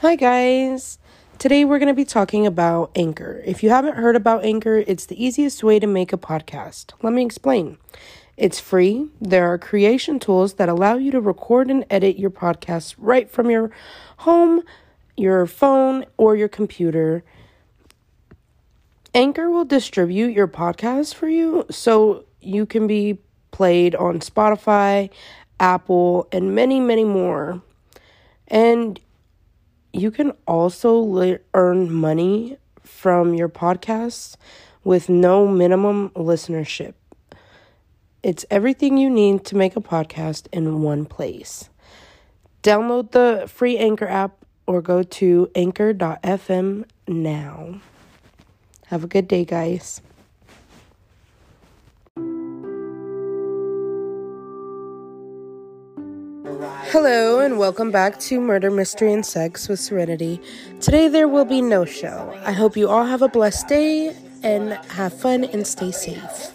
Hi, guys. Today we're going to be talking about Anchor. If you haven't heard about Anchor, it's the easiest way to make a podcast. Let me explain. It's free. There are creation tools that allow you to record and edit your podcast right from your home, your phone, or your computer. Anchor will distribute your podcast for you so you can be played on Spotify, Apple, and many, many more. And you can also le- earn money from your podcast with no minimum listenership. It's everything you need to make a podcast in one place. Download the free Anchor app or go to anchor.fm now. Have a good day, guys. Hello, and welcome back to Murder, Mystery, and Sex with Serenity. Today there will be no show. I hope you all have a blessed day and have fun and stay safe.